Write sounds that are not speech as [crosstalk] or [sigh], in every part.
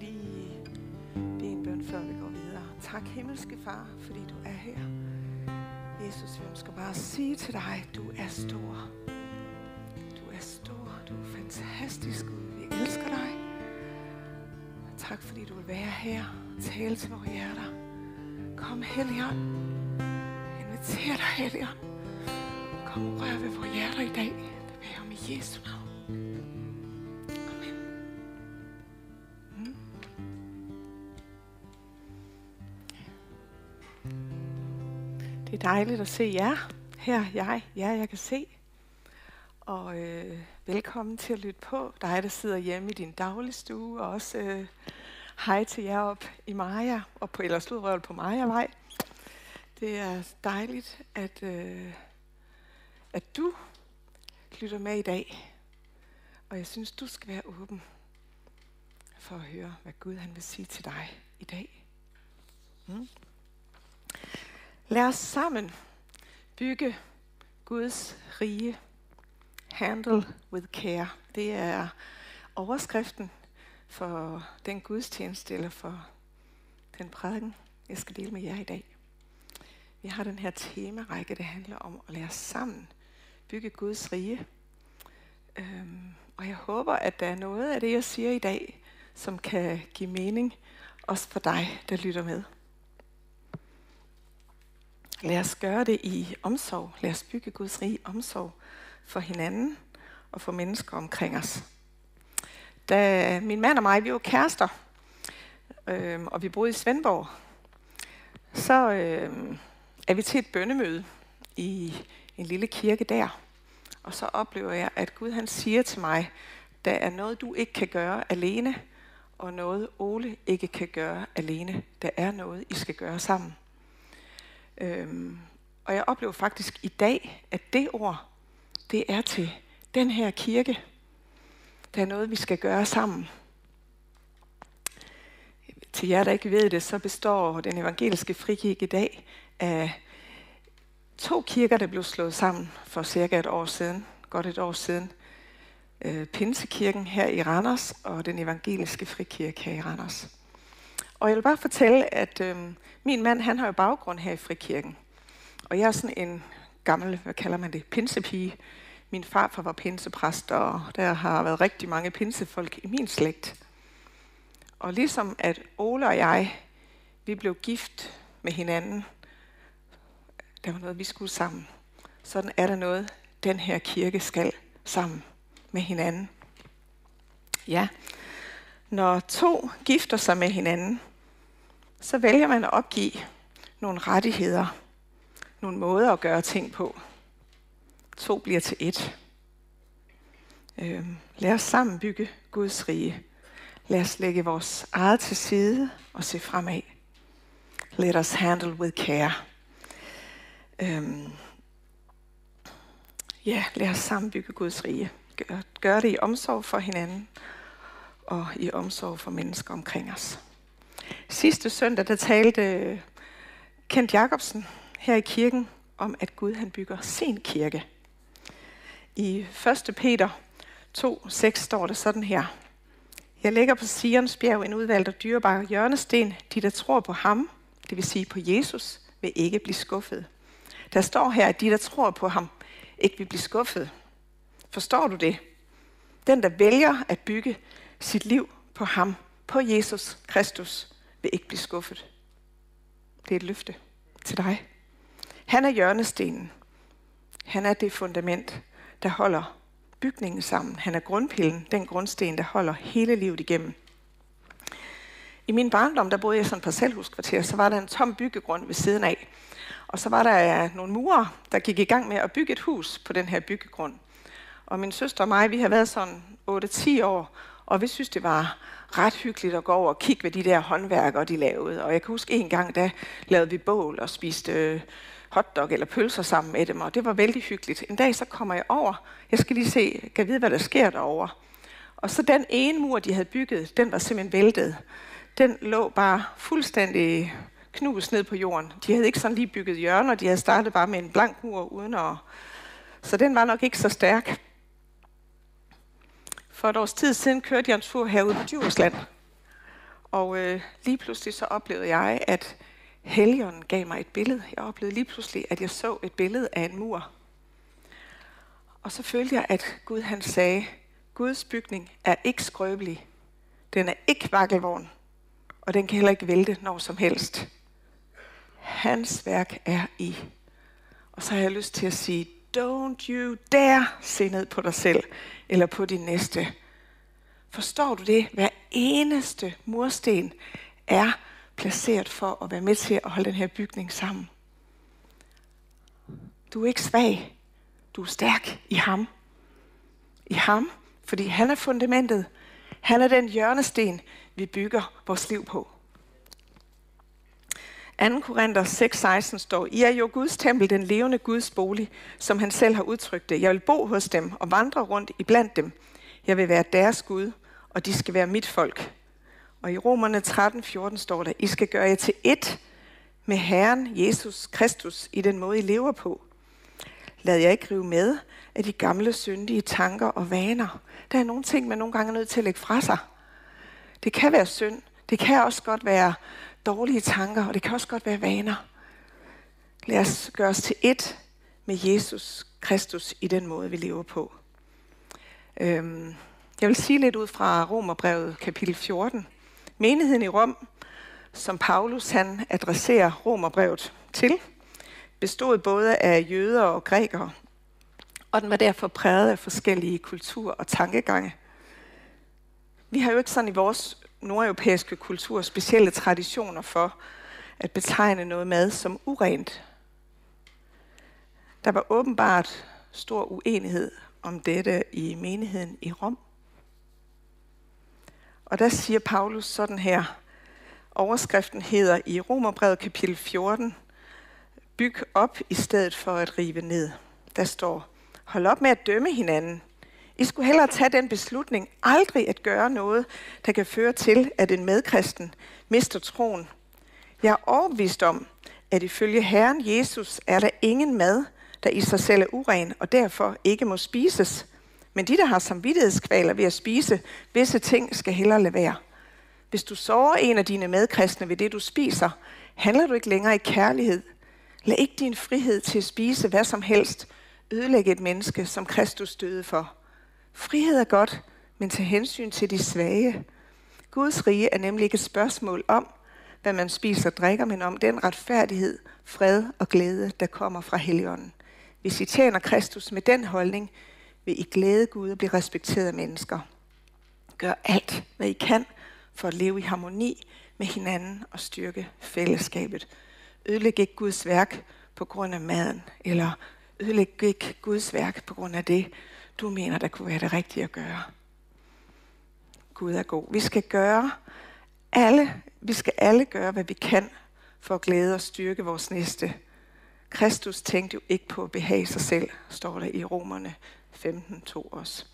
lige bede en bøn, før vi går videre. Tak, himmelske far, fordi du er her. Jesus, vi ønsker bare at sige til dig, du er stor. Du er stor, du er fantastisk, Gud. Vi elsker dig. Tak, fordi du vil være her og tale til vores hjerter. Kom, Helligånd. Inviter dig, Helligånd. Kom og rør ved vores hjerter i dag. Det beder jeg om i Jesu navn. Dejligt at se jer. Her jeg, ja, jeg kan se. Og øh, velkommen til at lytte på. Dig, der sidder hjemme i din dagligstue, og også øh, hej til jer op i Maja, og på, eller sludrøvel på Majavej. Det er dejligt, at, øh, at du lytter med i dag. Og jeg synes, du skal være åben for at høre, hvad Gud han vil sige til dig i dag. Mm. Lad os sammen bygge Guds rige. Handle with care. Det er overskriften for den gudstjeneste, eller for den prædiken, jeg skal dele med jer i dag. Vi har den her temarække, der handler om at lære sammen bygge Guds rige. Øhm, og jeg håber, at der er noget af det, jeg siger i dag, som kan give mening, også for dig, der lytter med. Lad os gøre det i omsorg. Lad os bygge Guds rige omsorg for hinanden og for mennesker omkring os. Da min mand og mig, vi var kærester, øh, og vi boede i Svendborg, så øh, er vi til et bønnemøde i en lille kirke der. Og så oplever jeg, at Gud han siger til mig, der er noget, du ikke kan gøre alene, og noget Ole ikke kan gøre alene. Der er noget, I skal gøre sammen. Øhm, og jeg oplever faktisk i dag, at det ord, det er til den her kirke. Der er noget, vi skal gøre sammen. Til jer, der ikke ved det, så består den evangeliske frikirke i dag af to kirker, der blev slået sammen for cirka et år siden, godt et år siden. Øh, Pinsekirken her i Randers og den evangeliske frikirke her i Randers. Og jeg vil bare fortælle, at øh, min mand, han har jo baggrund her i frikirken. Og jeg er sådan en gammel, hvad kalder man det, pinsepige. Min farfar var pinsepræst, og der har været rigtig mange pinsefolk i min slægt. Og ligesom at Ole og jeg, vi blev gift med hinanden, der var noget, vi skulle sammen. Sådan er der noget, den her kirke skal sammen med hinanden. Ja, når to gifter sig med hinanden, så vælger man at opgive nogle rettigheder, nogle måder at gøre ting på. To bliver til et. Øh, lad os sammen bygge Guds rige. Lad os lægge vores eget til side og se fremad. Let us handle with care. Øhm, ja, lad os sammen bygge Guds rige. Gør, gør det i omsorg for hinanden og i omsorg for mennesker omkring os. Sidste søndag, der talte øh, Kent Jacobsen her i kirken om, at Gud han bygger sin kirke. I 1. Peter 2.6 står det sådan her. Jeg lægger på Sions bjerg en udvalgt og dyrebar hjørnesten. De, der tror på ham, det vil sige på Jesus, vil ikke blive skuffet. Der står her, at de, der tror på ham, ikke vil blive skuffet. Forstår du det? Den, der vælger at bygge sit liv på ham, på Jesus Kristus, vil ikke blive skuffet. Det er et løfte til dig. Han er hjørnestenen. Han er det fundament, der holder bygningen sammen. Han er grundpillen, den grundsten, der holder hele livet igennem. I min barndom, der boede jeg i sådan et parcelhuskvarter, så var der en tom byggegrund ved siden af. Og så var der nogle murer, der gik i gang med at bygge et hus på den her byggegrund. Og min søster og mig, vi har været sådan 8-10 år, og vi synes, det var ret hyggeligt at gå over og kigge, hvad de der håndværkere de lavede. Og jeg kan huske en gang, da lavede vi bål og spiste øh, hotdog eller pølser sammen med dem, og det var vældig hyggeligt. En dag så kommer jeg over, jeg skal lige se, kan vide, hvad der sker derovre. Og så den ene mur, de havde bygget, den var simpelthen væltet. Den lå bare fuldstændig knust ned på jorden. De havde ikke sådan lige bygget hjørner, de havde startet bare med en blank mur uden at... Så den var nok ikke så stærk. For et års tid siden kørte jeg en tur herude på Djursland. Og øh, lige pludselig så oplevede jeg, at Helligånden gav mig et billede. Jeg oplevede lige pludselig, at jeg så et billede af en mur. Og så følte jeg, at Gud han sagde, Guds bygning er ikke skrøbelig. Den er ikke vakkelvogn. Og den kan heller ikke vælte når som helst. Hans værk er i. Og så har jeg lyst til at sige, don't you dare se ned på dig selv eller på din næste. Forstår du det? Hver eneste mursten er placeret for at være med til at holde den her bygning sammen. Du er ikke svag. Du er stærk i ham. I ham, fordi han er fundamentet. Han er den hjørnesten, vi bygger vores liv på. 2. Korinther 6:16 står, I er jo Guds tempel, den levende Guds bolig, som han selv har udtrykt det. Jeg vil bo hos dem og vandre rundt i blandt dem. Jeg vil være deres Gud, og de skal være mit folk. Og i Romerne 13:14 står der, I skal gøre jer til ét med Herren Jesus Kristus i den måde, I lever på. Lad jer ikke rive med af de gamle syndige tanker og vaner. Der er nogle ting, man nogle gange er nødt til at lægge fra sig. Det kan være synd. Det kan også godt være dårlige tanker, og det kan også godt være vaner. Lad os gøre os til ét med Jesus Kristus i den måde, vi lever på. Øhm, jeg vil sige lidt ud fra Romerbrevet kapitel 14. Menigheden i Rom, som Paulus han adresserer Romerbrevet til, bestod både af jøder og grækere, og den var derfor præget af forskellige kulturer og tankegange. Vi har jo ikke sådan i vores nordeuropæiske kultur specielle traditioner for at betegne noget mad som urent. Der var åbenbart stor uenighed om dette i menigheden i Rom. Og der siger Paulus sådan her, overskriften hedder i Romerbrevet kapitel 14, byg op i stedet for at rive ned. Der står, hold op med at dømme hinanden. I skulle hellere tage den beslutning aldrig at gøre noget, der kan føre til, at en medkristen mister troen. Jeg er overbevist om, at ifølge Herren Jesus er der ingen mad, der i sig selv er uren og derfor ikke må spises. Men de, der har samvittighedskvaler ved at spise visse ting, skal hellere lade være. Hvis du sover en af dine medkristne ved det, du spiser, handler du ikke længere i kærlighed. Lad ikke din frihed til at spise hvad som helst ødelægge et menneske, som Kristus døde for. Frihed er godt, men til hensyn til de svage. Guds rige er nemlig ikke et spørgsmål om, hvad man spiser og drikker, men om den retfærdighed, fred og glæde, der kommer fra Helligånden. Hvis I tjener Kristus med den holdning, vil I glæde Gud og blive respekteret af mennesker. Gør alt, hvad I kan for at leve i harmoni med hinanden og styrke fællesskabet. Ødelæg ikke Guds værk på grund af maden, eller ødelæg ikke Guds værk på grund af det, du mener, der kunne være det rigtige at gøre. Gud er god. Vi skal gøre alle, vi skal alle gøre, hvad vi kan for at glæde og styrke vores næste. Kristus tænkte jo ikke på at behage sig selv, står der i Romerne 15.2 også.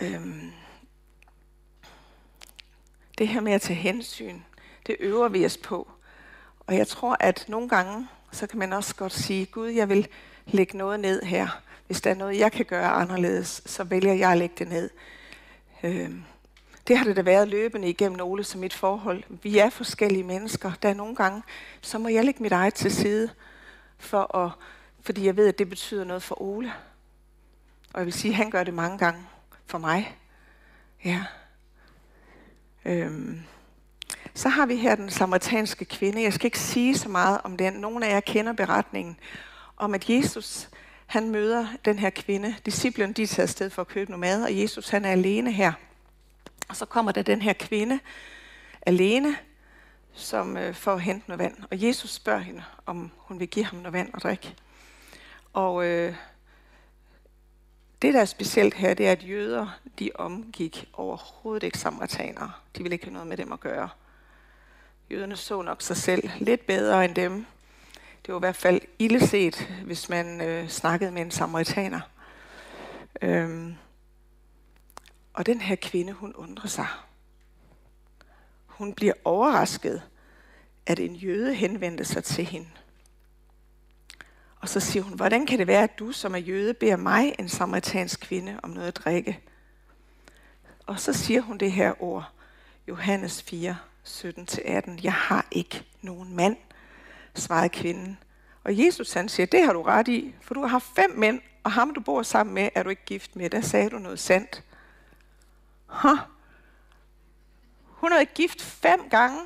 Øhm. Det her med at tage hensyn, det øver vi os på. Og jeg tror, at nogle gange, så kan man også godt sige, Gud, jeg vil lægge noget ned her. Hvis der er noget, jeg kan gøre anderledes, så vælger jeg at lægge det ned. Øhm. Det har det da været løbende igennem Ole som mit forhold. Vi er forskellige mennesker. Der er nogle gange, så må jeg lægge mit eget til side, for at, fordi jeg ved, at det betyder noget for Ole. Og jeg vil sige, at han gør det mange gange for mig. Ja. Øhm. Så har vi her den samaritanske kvinde. Jeg skal ikke sige så meget om den. Nogle af jer kender beretningen om, at Jesus han møder den her kvinde. Disciplen de er taget afsted for at købe noget mad, og Jesus han er alene her. Og så kommer der den her kvinde alene, som øh, får at hente noget vand. Og Jesus spørger hende, om hun vil give ham noget vand at drikke. Og øh, det, der er specielt her, det er, at jøder, de omgik overhovedet ikke samaritanere. De ville ikke have noget med dem at gøre. Jøderne så nok sig selv lidt bedre end dem. Det var i hvert fald illeset, hvis man øh, snakkede med en samaritaner. Øhm, og den her kvinde, hun undrer sig. Hun bliver overrasket, at en jøde henvendte sig til hende. Og så siger hun, hvordan kan det være, at du som er jøde beder mig, en samaritansk kvinde, om noget at drikke? Og så siger hun det her ord, Johannes 4, 17-18. Jeg har ikke nogen mand, svarede kvinden. Og Jesus han siger, det har du ret i, for du har haft fem mænd, og ham du bor sammen med, er du ikke gift med. Der sagde du noget sandt. Huh? Hun har været gift fem gange.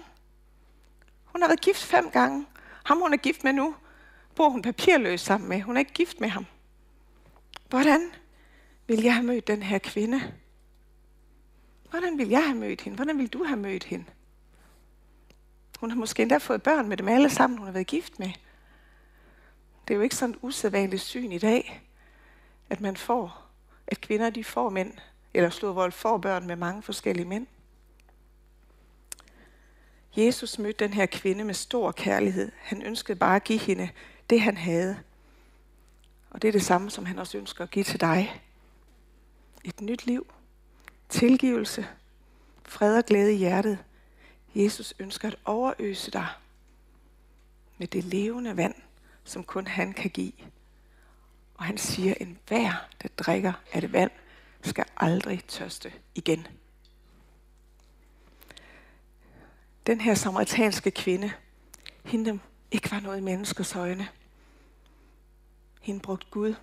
Hun har været gift fem gange. Ham hun er gift med nu, bor hun papirløs sammen med. Hun er ikke gift med ham. Hvordan vil jeg have mødt den her kvinde? Hvordan vil jeg have mødt hende? Hvordan vil du have mødt hende? Hun har måske endda fået børn med dem alle sammen, hun har været gift med. Det er jo ikke sådan et usædvanligt syn i dag, at man får, at kvinder de får mænd, eller slået får børn med mange forskellige mænd. Jesus mødte den her kvinde med stor kærlighed. Han ønskede bare at give hende det, han havde. Og det er det samme, som han også ønsker at give til dig. Et nyt liv, tilgivelse, fred og glæde i hjertet. Jesus ønsker at overøse dig med det levende vand, som kun han kan give. Og han siger, en hver, der drikker af det vand, skal aldrig tørste igen. Den her samaritanske kvinde, hende ikke var noget i menneskers øjne. Hende brugte Gud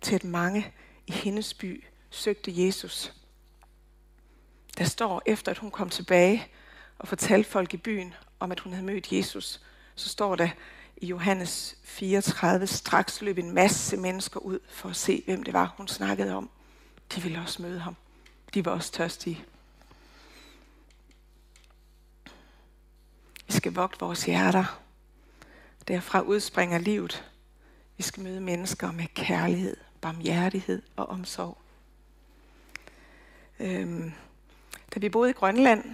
til, at mange i hendes by søgte Jesus. Der står, efter at hun kom tilbage og fortalte folk i byen om, at hun havde mødt Jesus, så står der i Johannes 34, straks løb en masse mennesker ud for at se, hvem det var, hun snakkede om. De ville også møde ham. De var også tørstige. Vi skal vogte vores hjerter. Derfra udspringer livet. Vi skal møde mennesker med kærlighed, barmhjertighed og omsorg. Øhm, da vi boede i Grønland,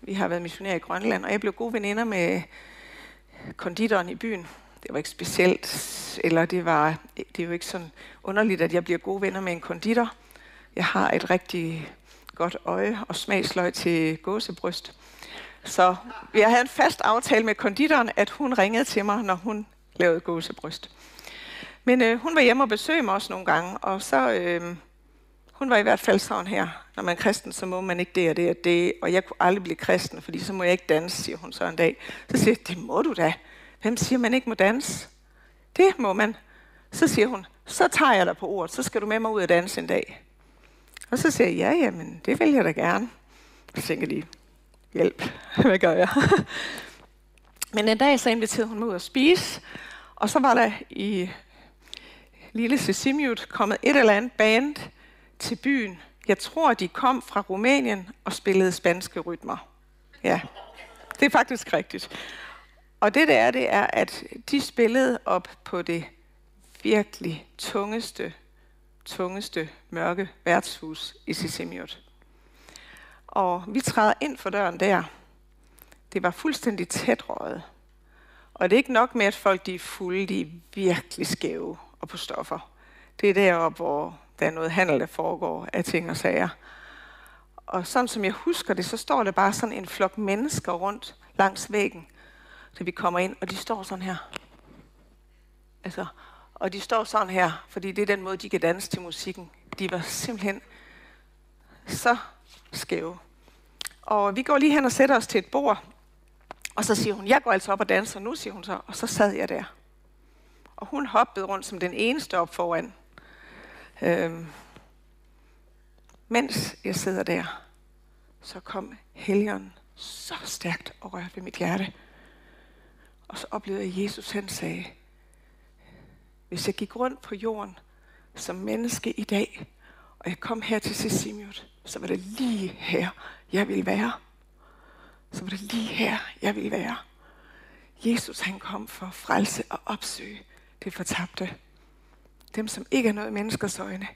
vi har været missionærer i Grønland, og jeg blev gode veninder med konditoren i byen. Det var ikke specielt, eller det var det er jo ikke sådan underligt, at jeg bliver gode venner med en konditor. Jeg har et rigtig godt øje og smagsløg til gåsebryst. Så jeg havde en fast aftale med konditoren, at hun ringede til mig, når hun lavede gåsebryst. Men øh, hun var hjemme og besøgte mig også nogle gange, og så øh, hun var i hvert fald sådan her. Når man er kristen, så må man ikke det og det og det. Og jeg kunne aldrig blive kristen, fordi så må jeg ikke danse, siger hun så en dag. Så siger jeg, det må du da. Hvem siger, man ikke må danse? Det må man. Så siger hun, så tager jeg dig på ordet, så skal du med mig ud og danse en dag. Og så siger jeg, ja, jamen, det vil jeg da gerne. Så tænker de, hjælp, [laughs] hvad gør jeg? [laughs] Men en dag så inviterede hun mig ud at spise, og så var der i lille Sisimiut kommet et eller andet band, til byen. Jeg tror, de kom fra Rumænien og spillede spanske rytmer. Ja, det er faktisk rigtigt. Og det der er, det er, at de spillede op på det virkelig tungeste, tungeste mørke værtshus i Sisimiut. Og vi træder ind for døren der. Det var fuldstændig tæt røget. Og det er ikke nok med, at folk de er fulde, de er virkelig skæve og på stoffer. Det er deroppe, hvor der er noget handel, der foregår af ting og sager. Og sådan som jeg husker det, så står der bare sådan en flok mennesker rundt langs væggen, da vi kommer ind, og de står sådan her. Altså, og de står sådan her, fordi det er den måde, de kan danse til musikken. De var simpelthen så skæve. Og vi går lige hen og sætter os til et bord, og så siger hun, jeg går altså op og danser nu, siger hun så. Og så sad jeg der. Og hun hoppede rundt som den eneste op foran. Øhm, mens jeg sidder der, så kom helgen så stærkt og rørte ved mit hjerte. Og så oplevede jeg, at Jesus han sagde, hvis jeg gik rundt på jorden som menneske i dag, og jeg kom her til Sisimiut, så var det lige her, jeg ville være. Så var det lige her, jeg ville være. Jesus han kom for at frelse og opsøge det fortabte. Dem, som ikke er noget menneskers øjne,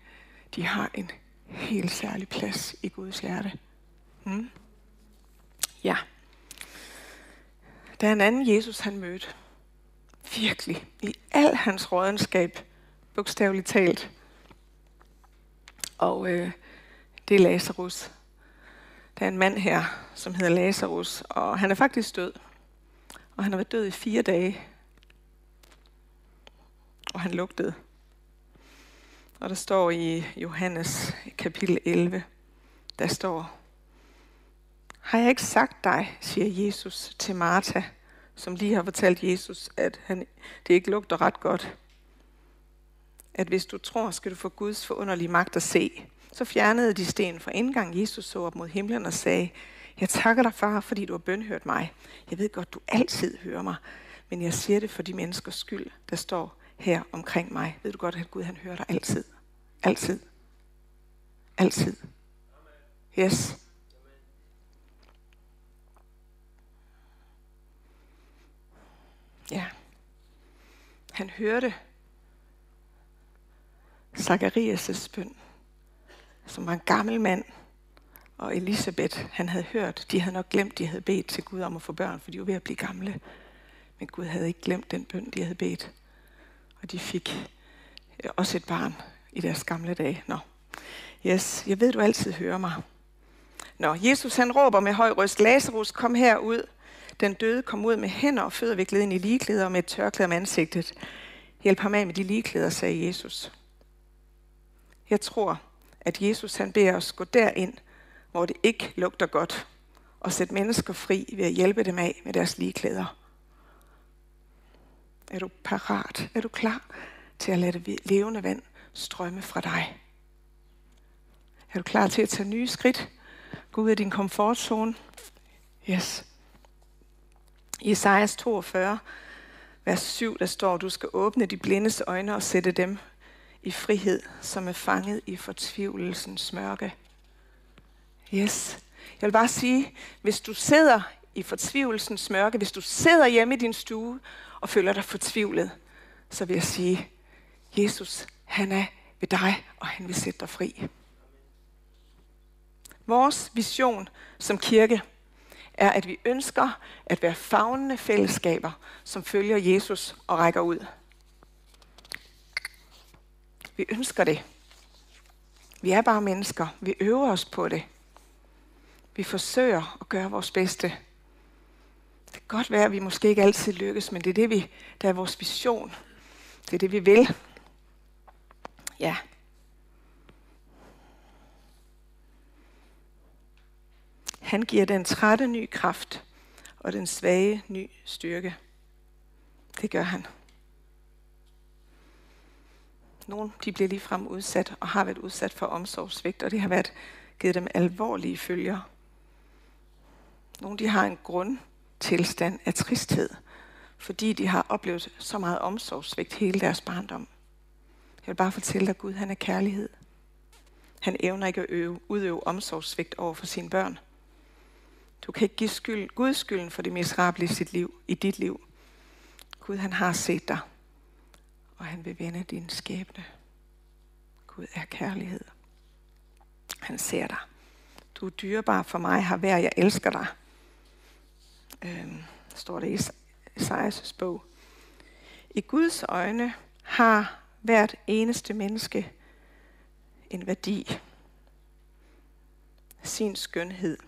de har en helt særlig plads i Guds hjerte. Hmm? Ja. Der er en anden Jesus, han mødte. Virkelig. I al hans rådenskab. Bogstaveligt talt. Og øh, det er Lazarus. Der er en mand her, som hedder Lazarus, og han er faktisk død. Og han har været død i fire dage. Og han lugtede. Og der står i Johannes kapitel 11, der står, Har jeg ikke sagt dig, siger Jesus til Martha, som lige har fortalt Jesus, at han, det ikke lugter ret godt. At hvis du tror, skal du få Guds forunderlige magt at se. Så fjernede de sten fra indgang. Jesus så op mod himlen og sagde, jeg takker dig, far, fordi du har bønhørt mig. Jeg ved godt, du altid hører mig, men jeg siger det for de menneskers skyld, der står her omkring mig. Ved du godt, at Gud han hører dig altid. Altid. Altid. Yes. Ja. Han hørte Zacharias' bøn, som var en gammel mand, og Elisabeth, han havde hørt, de havde nok glemt, de havde bedt til Gud om at få børn, for de var ved at blive gamle. Men Gud havde ikke glemt den bøn, de havde bedt. Og de fik øh, også et barn i deres gamle dage. Nå. Yes, jeg ved, du altid hører mig. Nå, Jesus han råber med høj røst, Lazarus, kom herud. Den døde kom ud med hænder og fødder viklet ind i ligeklæder og med et tørklæde om ansigtet. Hjælp ham af med de ligeklæder, sagde Jesus. Jeg tror, at Jesus han beder os gå derind, hvor det ikke lugter godt, og sætte mennesker fri ved at hjælpe dem af med deres ligeklæder. Er du parat? Er du klar til at lade det levende vand strømme fra dig? Er du klar til at tage nye skridt? Gå ud af din komfortzone? Yes. I Esajas 42, vers 7, der står, du skal åbne de blindes øjne og sætte dem i frihed, som er fanget i fortvivlelsens mørke. Yes. Jeg vil bare sige, hvis du sidder i fortvivlelsens mørke, hvis du sidder hjemme i din stue og føler dig fortvivlet, så vil jeg sige, Jesus, han er ved dig, og han vil sætte dig fri. Vores vision som kirke er, at vi ønsker at være fagnende fællesskaber, som følger Jesus og rækker ud. Vi ønsker det. Vi er bare mennesker. Vi øver os på det. Vi forsøger at gøre vores bedste. Det kan godt være, at vi måske ikke altid lykkes, men det er det, vi, der er vores vision. Det er det, vi vil. Ja. Han giver den trætte ny kraft, og den svage ny styrke. Det gør han. Nogle de bliver ligefrem udsat og har været udsat for omsorgssvigt, og det har været givet dem alvorlige følger. Nogle de har en grund tilstand af tristhed, fordi de har oplevet så meget omsorgssvigt hele deres barndom. Jeg vil bare fortælle dig, at Gud han er kærlighed. Han evner ikke at øve, udøve omsorgssvigt over for sine børn. Du kan ikke give skyld, Guds skylden for det miserable i, sit liv, i dit liv. Gud han har set dig, og han vil vende din skæbne. Gud er kærlighed. Han ser dig. Du er dyrebar for mig, har hver jeg elsker dig. Øhm, står det i Esajas bog. I Guds øjne har hvert eneste menneske en værdi. Sin skønhed.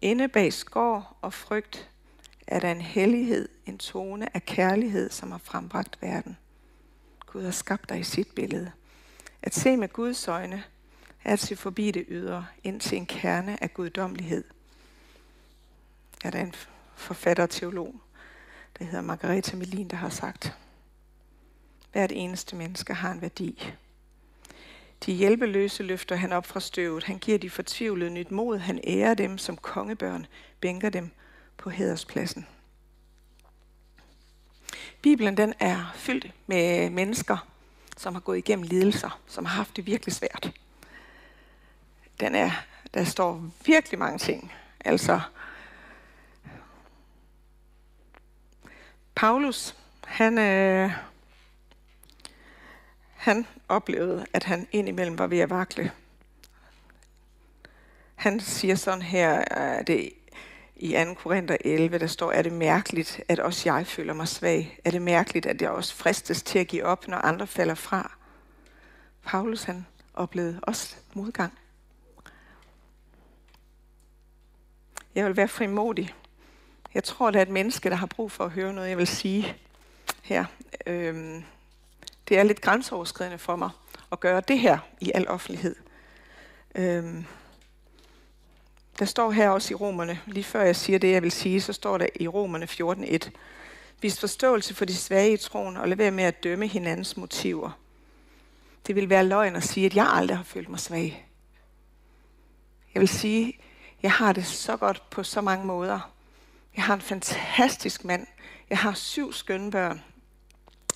Inde bag skår og frygt er der en hellighed, en tone af kærlighed, som har frembragt verden. Gud har skabt dig i sit billede. At se med Guds øjne er at se forbi det ydre, ind til en kerne af guddommelighed. Er der en forfatter og teolog, der hedder Margareta Melin, der har sagt, hvert eneste menneske har en værdi. De hjælpeløse løfter han op fra støvet. Han giver de fortvivlede nyt mod. Han ærer dem som kongebørn, bænker dem på hederspladsen. Bibelen den er fyldt med mennesker, som har gået igennem lidelser, som har haft det virkelig svært. Den er, der står virkelig mange ting. Altså, Paulus, han, øh, han oplevede, at han indimellem var ved at vakle. Han siger sådan her, øh, det i 2. Korinther 11, der står, er det mærkeligt, at også jeg føler mig svag? Er det mærkeligt, at jeg også fristes til at give op, når andre falder fra? Paulus han oplevede også modgang. Jeg vil være frimodig. Jeg tror, der er et menneske, der har brug for at høre noget, jeg vil sige her. Øhm, det er lidt grænseoverskridende for mig at gøre det her i al offentlighed. Øhm, Der står her også i romerne, lige før jeg siger det, jeg vil sige, så står der i romerne 14.1. Vis forståelse for de svage i troen, og lad være med at dømme hinandens motiver. Det vil være løgn at sige, at jeg aldrig har følt mig svag. Jeg vil sige, jeg har det så godt på så mange måder. Jeg har en fantastisk mand. Jeg har syv skønne børn.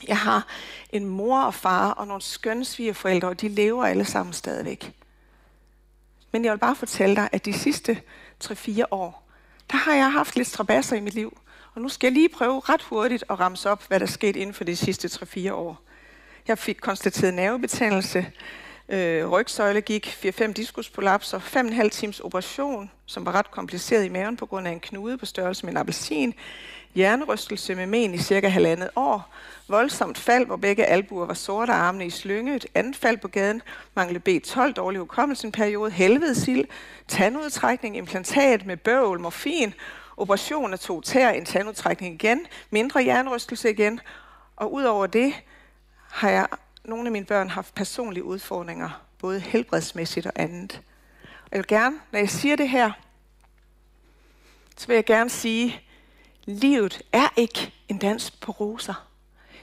Jeg har en mor og far og nogle skønne svigerforældre, og de lever alle sammen stadigvæk. Men jeg vil bare fortælle dig, at de sidste 3-4 år, der har jeg haft lidt strabasser i mit liv. Og nu skal jeg lige prøve ret hurtigt at ramse op, hvad der skete inden for de sidste 3-4 år. Jeg fik konstateret nervebetændelse, øh, rygsøjle gik, 4-5 diskuspolapser, 5,5 times operation, som var ret kompliceret i maven på grund af en knude på størrelse med en appelsin, hjernerystelse med men i cirka halvandet år, voldsomt fald, hvor begge albuer var sorte, armene i slynge, et andet fald på gaden, mangle B12, dårlig hukommelse en periode, helvedesild, tandudtrækning, implantat med bøvl, morfin, operation af to tær, en tandudtrækning igen, mindre hjernerystelse igen, og udover det har jeg nogle af mine børn haft personlige udfordringer, både helbredsmæssigt og andet. Og jeg vil gerne, når jeg siger det her, så vil jeg gerne sige, livet er ikke en dans på roser.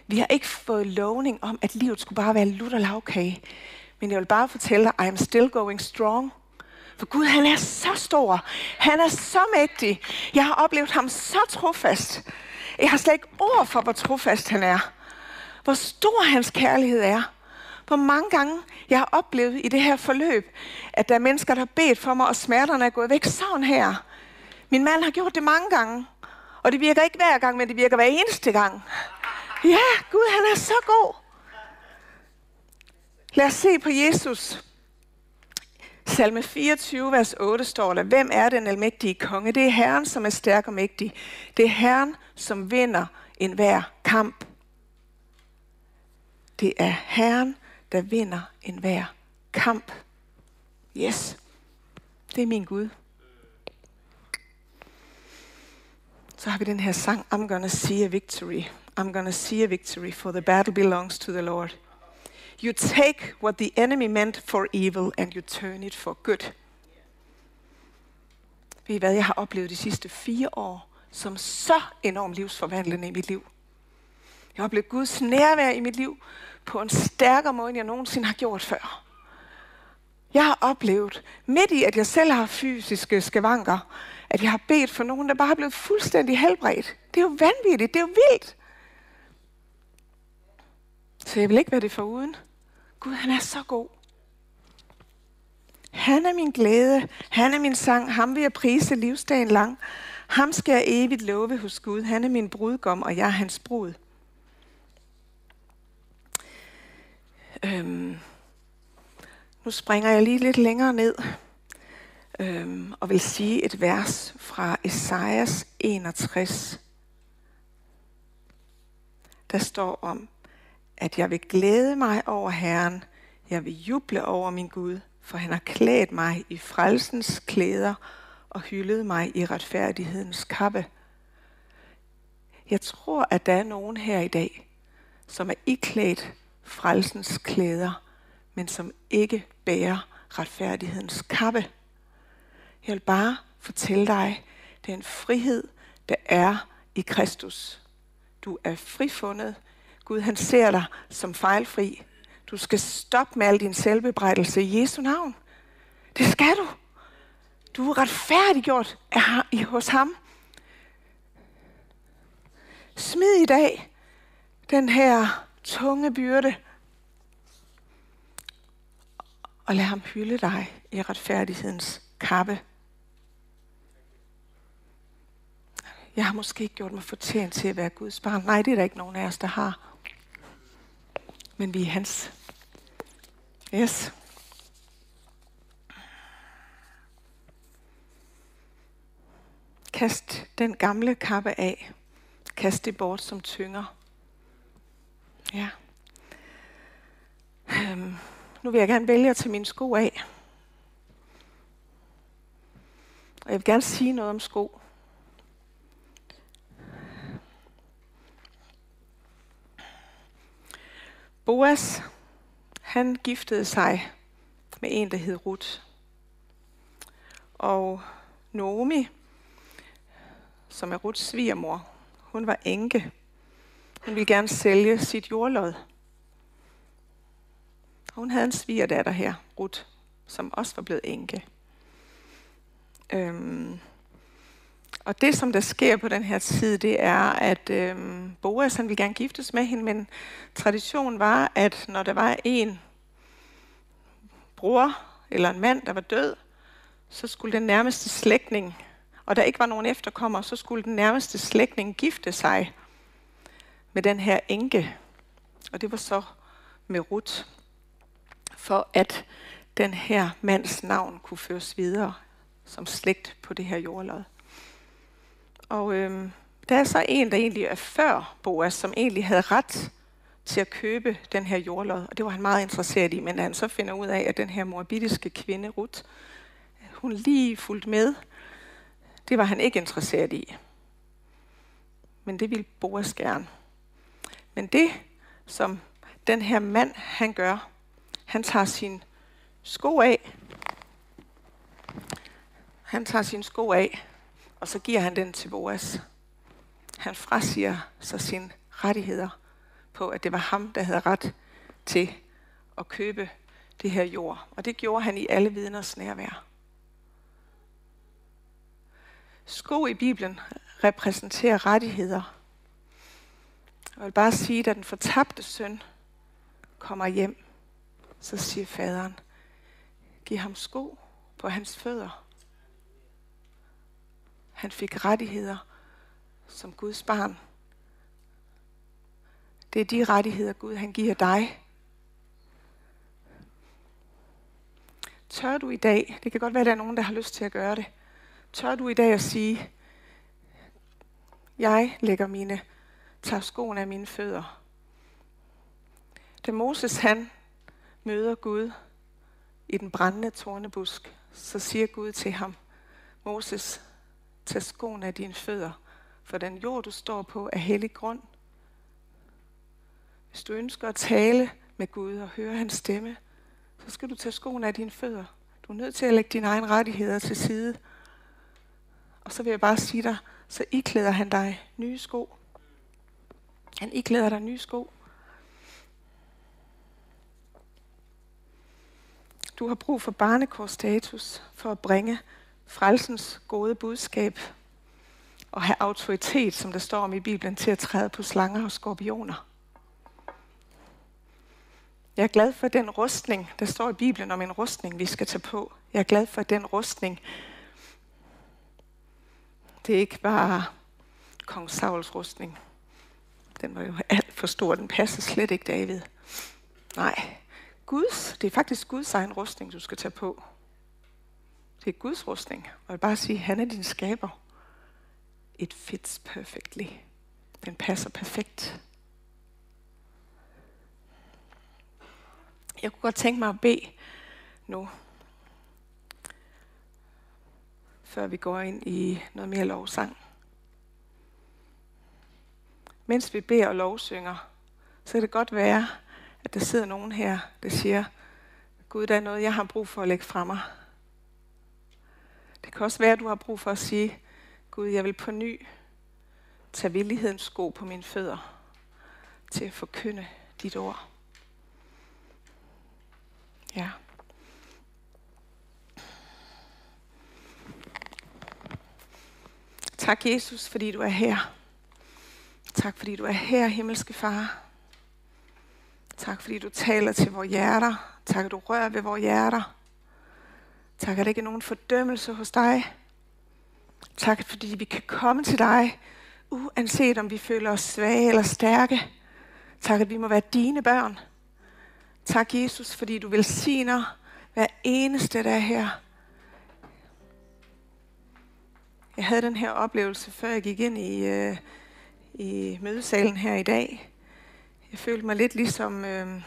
Vi har ikke fået lovning om, at livet skulle bare være lutter lavkage. Men jeg vil bare fortælle dig, I am still going strong. For Gud, han er så stor. Han er så mægtig. Jeg har oplevet ham så trofast. Jeg har slet ikke ord for, hvor trofast han er. Hvor stor hans kærlighed er. Hvor mange gange jeg har oplevet i det her forløb, at der er mennesker, der har bedt for mig, og smerterne er gået væk sådan her. Min mand har gjort det mange gange. Og det virker ikke hver gang, men det virker hver eneste gang. Ja, Gud han er så god. Lad os se på Jesus. Salme 24, vers 8 står der, Hvem er den almægtige konge? Det er Herren, som er stærk og mægtig. Det er Herren, som vinder enhver kamp. Det er Herren, der vinder enhver kamp. Yes, det er min Gud. Så har vi den her sang, I'm gonna see a victory. I'm gonna see a victory, for the battle belongs to the Lord. You take what the enemy meant for evil, and you turn it for good. Ved I hvad, jeg har oplevet de sidste fire år, som så enormt livsforvandlende i mit liv. Jeg har oplevet Guds nærvær i mit liv på en stærkere måde, end jeg nogensinde har gjort før. Jeg har oplevet, midt i at jeg selv har fysiske skavanker, at jeg har bedt for nogen, der bare er blevet fuldstændig helbredt. Det er jo vanvittigt, det er jo vildt. Så jeg vil ikke være det for uden. Gud, han er så god. Han er min glæde, han er min sang, ham vil jeg prise livsdagen lang. Ham skal jeg evigt love hos Gud. Han er min brudgom, og jeg er hans brud. Øhm, nu springer jeg lige lidt længere ned øhm, og vil sige et vers fra Esajas 61. Der står om, at jeg vil glæde mig over Herren, jeg vil juble over min Gud, for han har klædt mig i frelsens klæder og hyldet mig i retfærdighedens kappe. Jeg tror, at der er nogen her i dag, som er iklædt frelsens klæder, men som ikke bærer retfærdighedens kappe. Jeg vil bare fortælle dig, det er en frihed, der er i Kristus. Du er frifundet. Gud han ser dig som fejlfri. Du skal stoppe med al din selvbebrejdelse i Jesu navn. Det skal du. Du er retfærdiggjort af, hos ham. Smid i dag den her tunge byrde, og lad ham hylde dig i retfærdighedens kappe. Jeg har måske ikke gjort mig fortjent til at være Guds barn. Nej, det er der ikke nogen af os, der har. Men vi er hans. Yes. Kast den gamle kappe af. Kast det bort som tynger. Ja. Øhm, nu vil jeg gerne vælge at tage mine sko af. Og jeg vil gerne sige noget om sko. Boas, han giftede sig med en, der hed Ruth. Og Naomi, som er Ruths svigermor, hun var enke. Hun ville gerne sælge sit jordlod. Hun havde en svigerdatter her, Ruth, som også var blevet enke. Øhm, og det, som der sker på den her tid, det er, at øhm, Boas han ville gerne giftes med hende, men traditionen var, at når der var en bror eller en mand, der var død, så skulle den nærmeste slægtning, og der ikke var nogen efterkommer, så skulle den nærmeste slægtning gifte sig med den her enke. Og det var så med Ruth, for at den her mands navn kunne føres videre som slægt på det her jordlod. Og øhm, der er så en, der egentlig er før Boas, som egentlig havde ret til at købe den her jordlod, og det var han meget interesseret i, men da han så finder ud af, at den her morbidiske kvinde, Ruth, hun lige fulgte med, det var han ikke interesseret i. Men det ville Boas gerne. Men det, som den her mand, han gør, han tager sin sko af. Han tager sin sko af, og så giver han den til Boas. Han frasiger sig sine rettigheder på, at det var ham, der havde ret til at købe det her jord. Og det gjorde han i alle vidners nærvær. Sko i Bibelen repræsenterer rettigheder. Jeg vil bare sige, at den fortabte søn kommer hjem, så siger faderen, giv ham sko på hans fødder. Han fik rettigheder som Guds barn. Det er de rettigheder, Gud han giver dig. Tør du i dag, det kan godt være, at der er nogen, der har lyst til at gøre det, tør du i dag at sige, jeg lægger mine, tager skoen af mine fødder. Da Moses han møder Gud i den brændende tornebusk, så siger Gud til ham, Moses, tag skoen af dine fødder, for den jord, du står på, er hellig grund. Hvis du ønsker at tale med Gud og høre hans stemme, så skal du tage skoen af dine fødder. Du er nødt til at lægge dine egne rettigheder til side. Og så vil jeg bare sige dig, så iklæder han dig nye sko. Han iklæder dig nye sko. Du har brug for barnekorstatus for at bringe frelsens gode budskab og have autoritet, som der står om i Bibelen, til at træde på slanger og skorpioner. Jeg er glad for den rustning, der står i Bibelen om en rustning, vi skal tage på. Jeg er glad for den rustning. Det er ikke bare kong Sauls rustning. Den var jo alt for stor, den passer slet ikke David. Nej, Guds, det er faktisk Guds egen rustning, du skal tage på. Det er Guds rustning. Og jeg vil bare sige, han er din skaber. It fits perfectly. Den passer perfekt. Jeg kunne godt tænke mig at bede nu, før vi går ind i noget mere lovsang. Mens vi beder og lovsynger, så kan det godt være, at der sidder nogen her, der siger, Gud, der er noget, jeg har brug for at lægge fra mig. Det kan også være, at du har brug for at sige, Gud, jeg vil på ny tage villighedens sko på mine fødder til at forkynde dit ord. Ja. Tak, Jesus, fordi du er her. Tak, fordi du er her, himmelske far. Tak, fordi du taler til vores hjerter. Tak, at du rører ved vores hjerter. Tak, at der ikke er nogen fordømmelse hos dig. Tak, fordi vi kan komme til dig, uanset om vi føler os svage eller stærke. Tak, at vi må være dine børn. Tak, Jesus, fordi du velsigner hver eneste, der er her. Jeg havde den her oplevelse, før jeg gik ind i, øh, i mødesalen her i dag. Jeg følte mig lidt ligesom øh,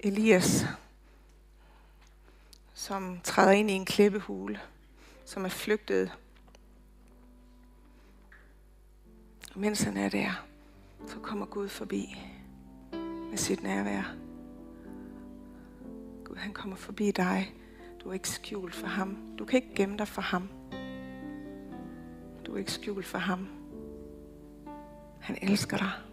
Elias, som træder ind i en klippehule, som er flygtet. Og mens han er der, så kommer Gud forbi med sit nærvær. Gud, han kommer forbi dig. Du er ikke skjult for ham. Du kan ikke gemme dig for ham. Du er ikke skjult for ham. hann älskar það.